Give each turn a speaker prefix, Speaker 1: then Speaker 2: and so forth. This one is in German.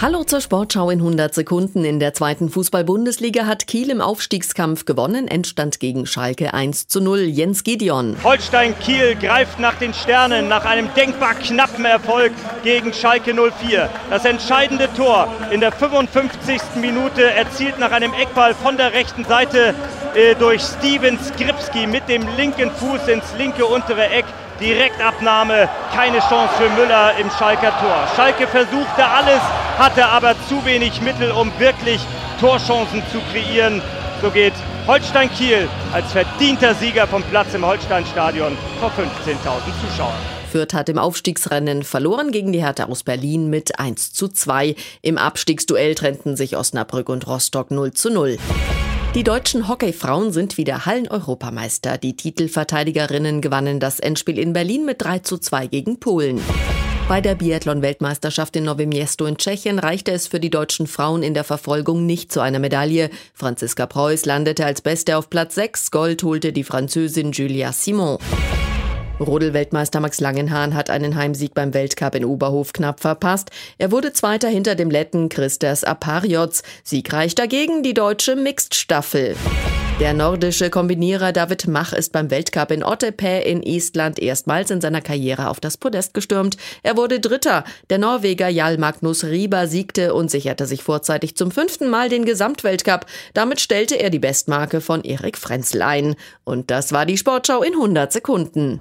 Speaker 1: Hallo zur Sportschau in 100 Sekunden. In der zweiten Fußball-Bundesliga hat Kiel im Aufstiegskampf gewonnen. Endstand gegen Schalke 1 zu 0. Jens Gideon.
Speaker 2: Holstein Kiel greift nach den Sternen nach einem denkbar knappen Erfolg gegen Schalke 04. Das entscheidende Tor in der 55. Minute erzielt nach einem Eckball von der rechten Seite äh, durch Steven Skripski mit dem linken Fuß ins linke untere Eck. Direktabnahme, keine Chance für Müller im Schalker Tor. Schalke versuchte alles, hatte aber zu wenig Mittel, um wirklich Torchancen zu kreieren. So geht Holstein Kiel als verdienter Sieger vom Platz im Holsteinstadion vor 15.000 Zuschauern.
Speaker 1: Fürth hat im Aufstiegsrennen verloren gegen die Hertha aus Berlin mit 1 zu 2. Im Abstiegsduell trennten sich Osnabrück und Rostock 0 zu 0. Die deutschen Hockeyfrauen sind wieder Hallen-Europameister. Die Titelverteidigerinnen gewannen das Endspiel in Berlin mit 3 zu 2 gegen Polen. Bei der Biathlon-Weltmeisterschaft in Nowe Miesto in Tschechien reichte es für die deutschen Frauen in der Verfolgung nicht zu einer Medaille. Franziska Preuß landete als Beste auf Platz 6. Gold holte die Französin Julia Simon. Rodelweltmeister Max Langenhahn hat einen Heimsieg beim Weltcup in Oberhof knapp verpasst. Er wurde Zweiter hinter dem Letten Christas Apariots. Siegreich dagegen die deutsche Mixed-Staffel. Der nordische Kombinierer David Mach ist beim Weltcup in Otepää in Estland erstmals in seiner Karriere auf das Podest gestürmt. Er wurde Dritter. Der Norweger Jarl Magnus Rieber siegte und sicherte sich vorzeitig zum fünften Mal den Gesamtweltcup. Damit stellte er die Bestmarke von Erik Frenzel ein. Und das war die Sportschau in 100 Sekunden.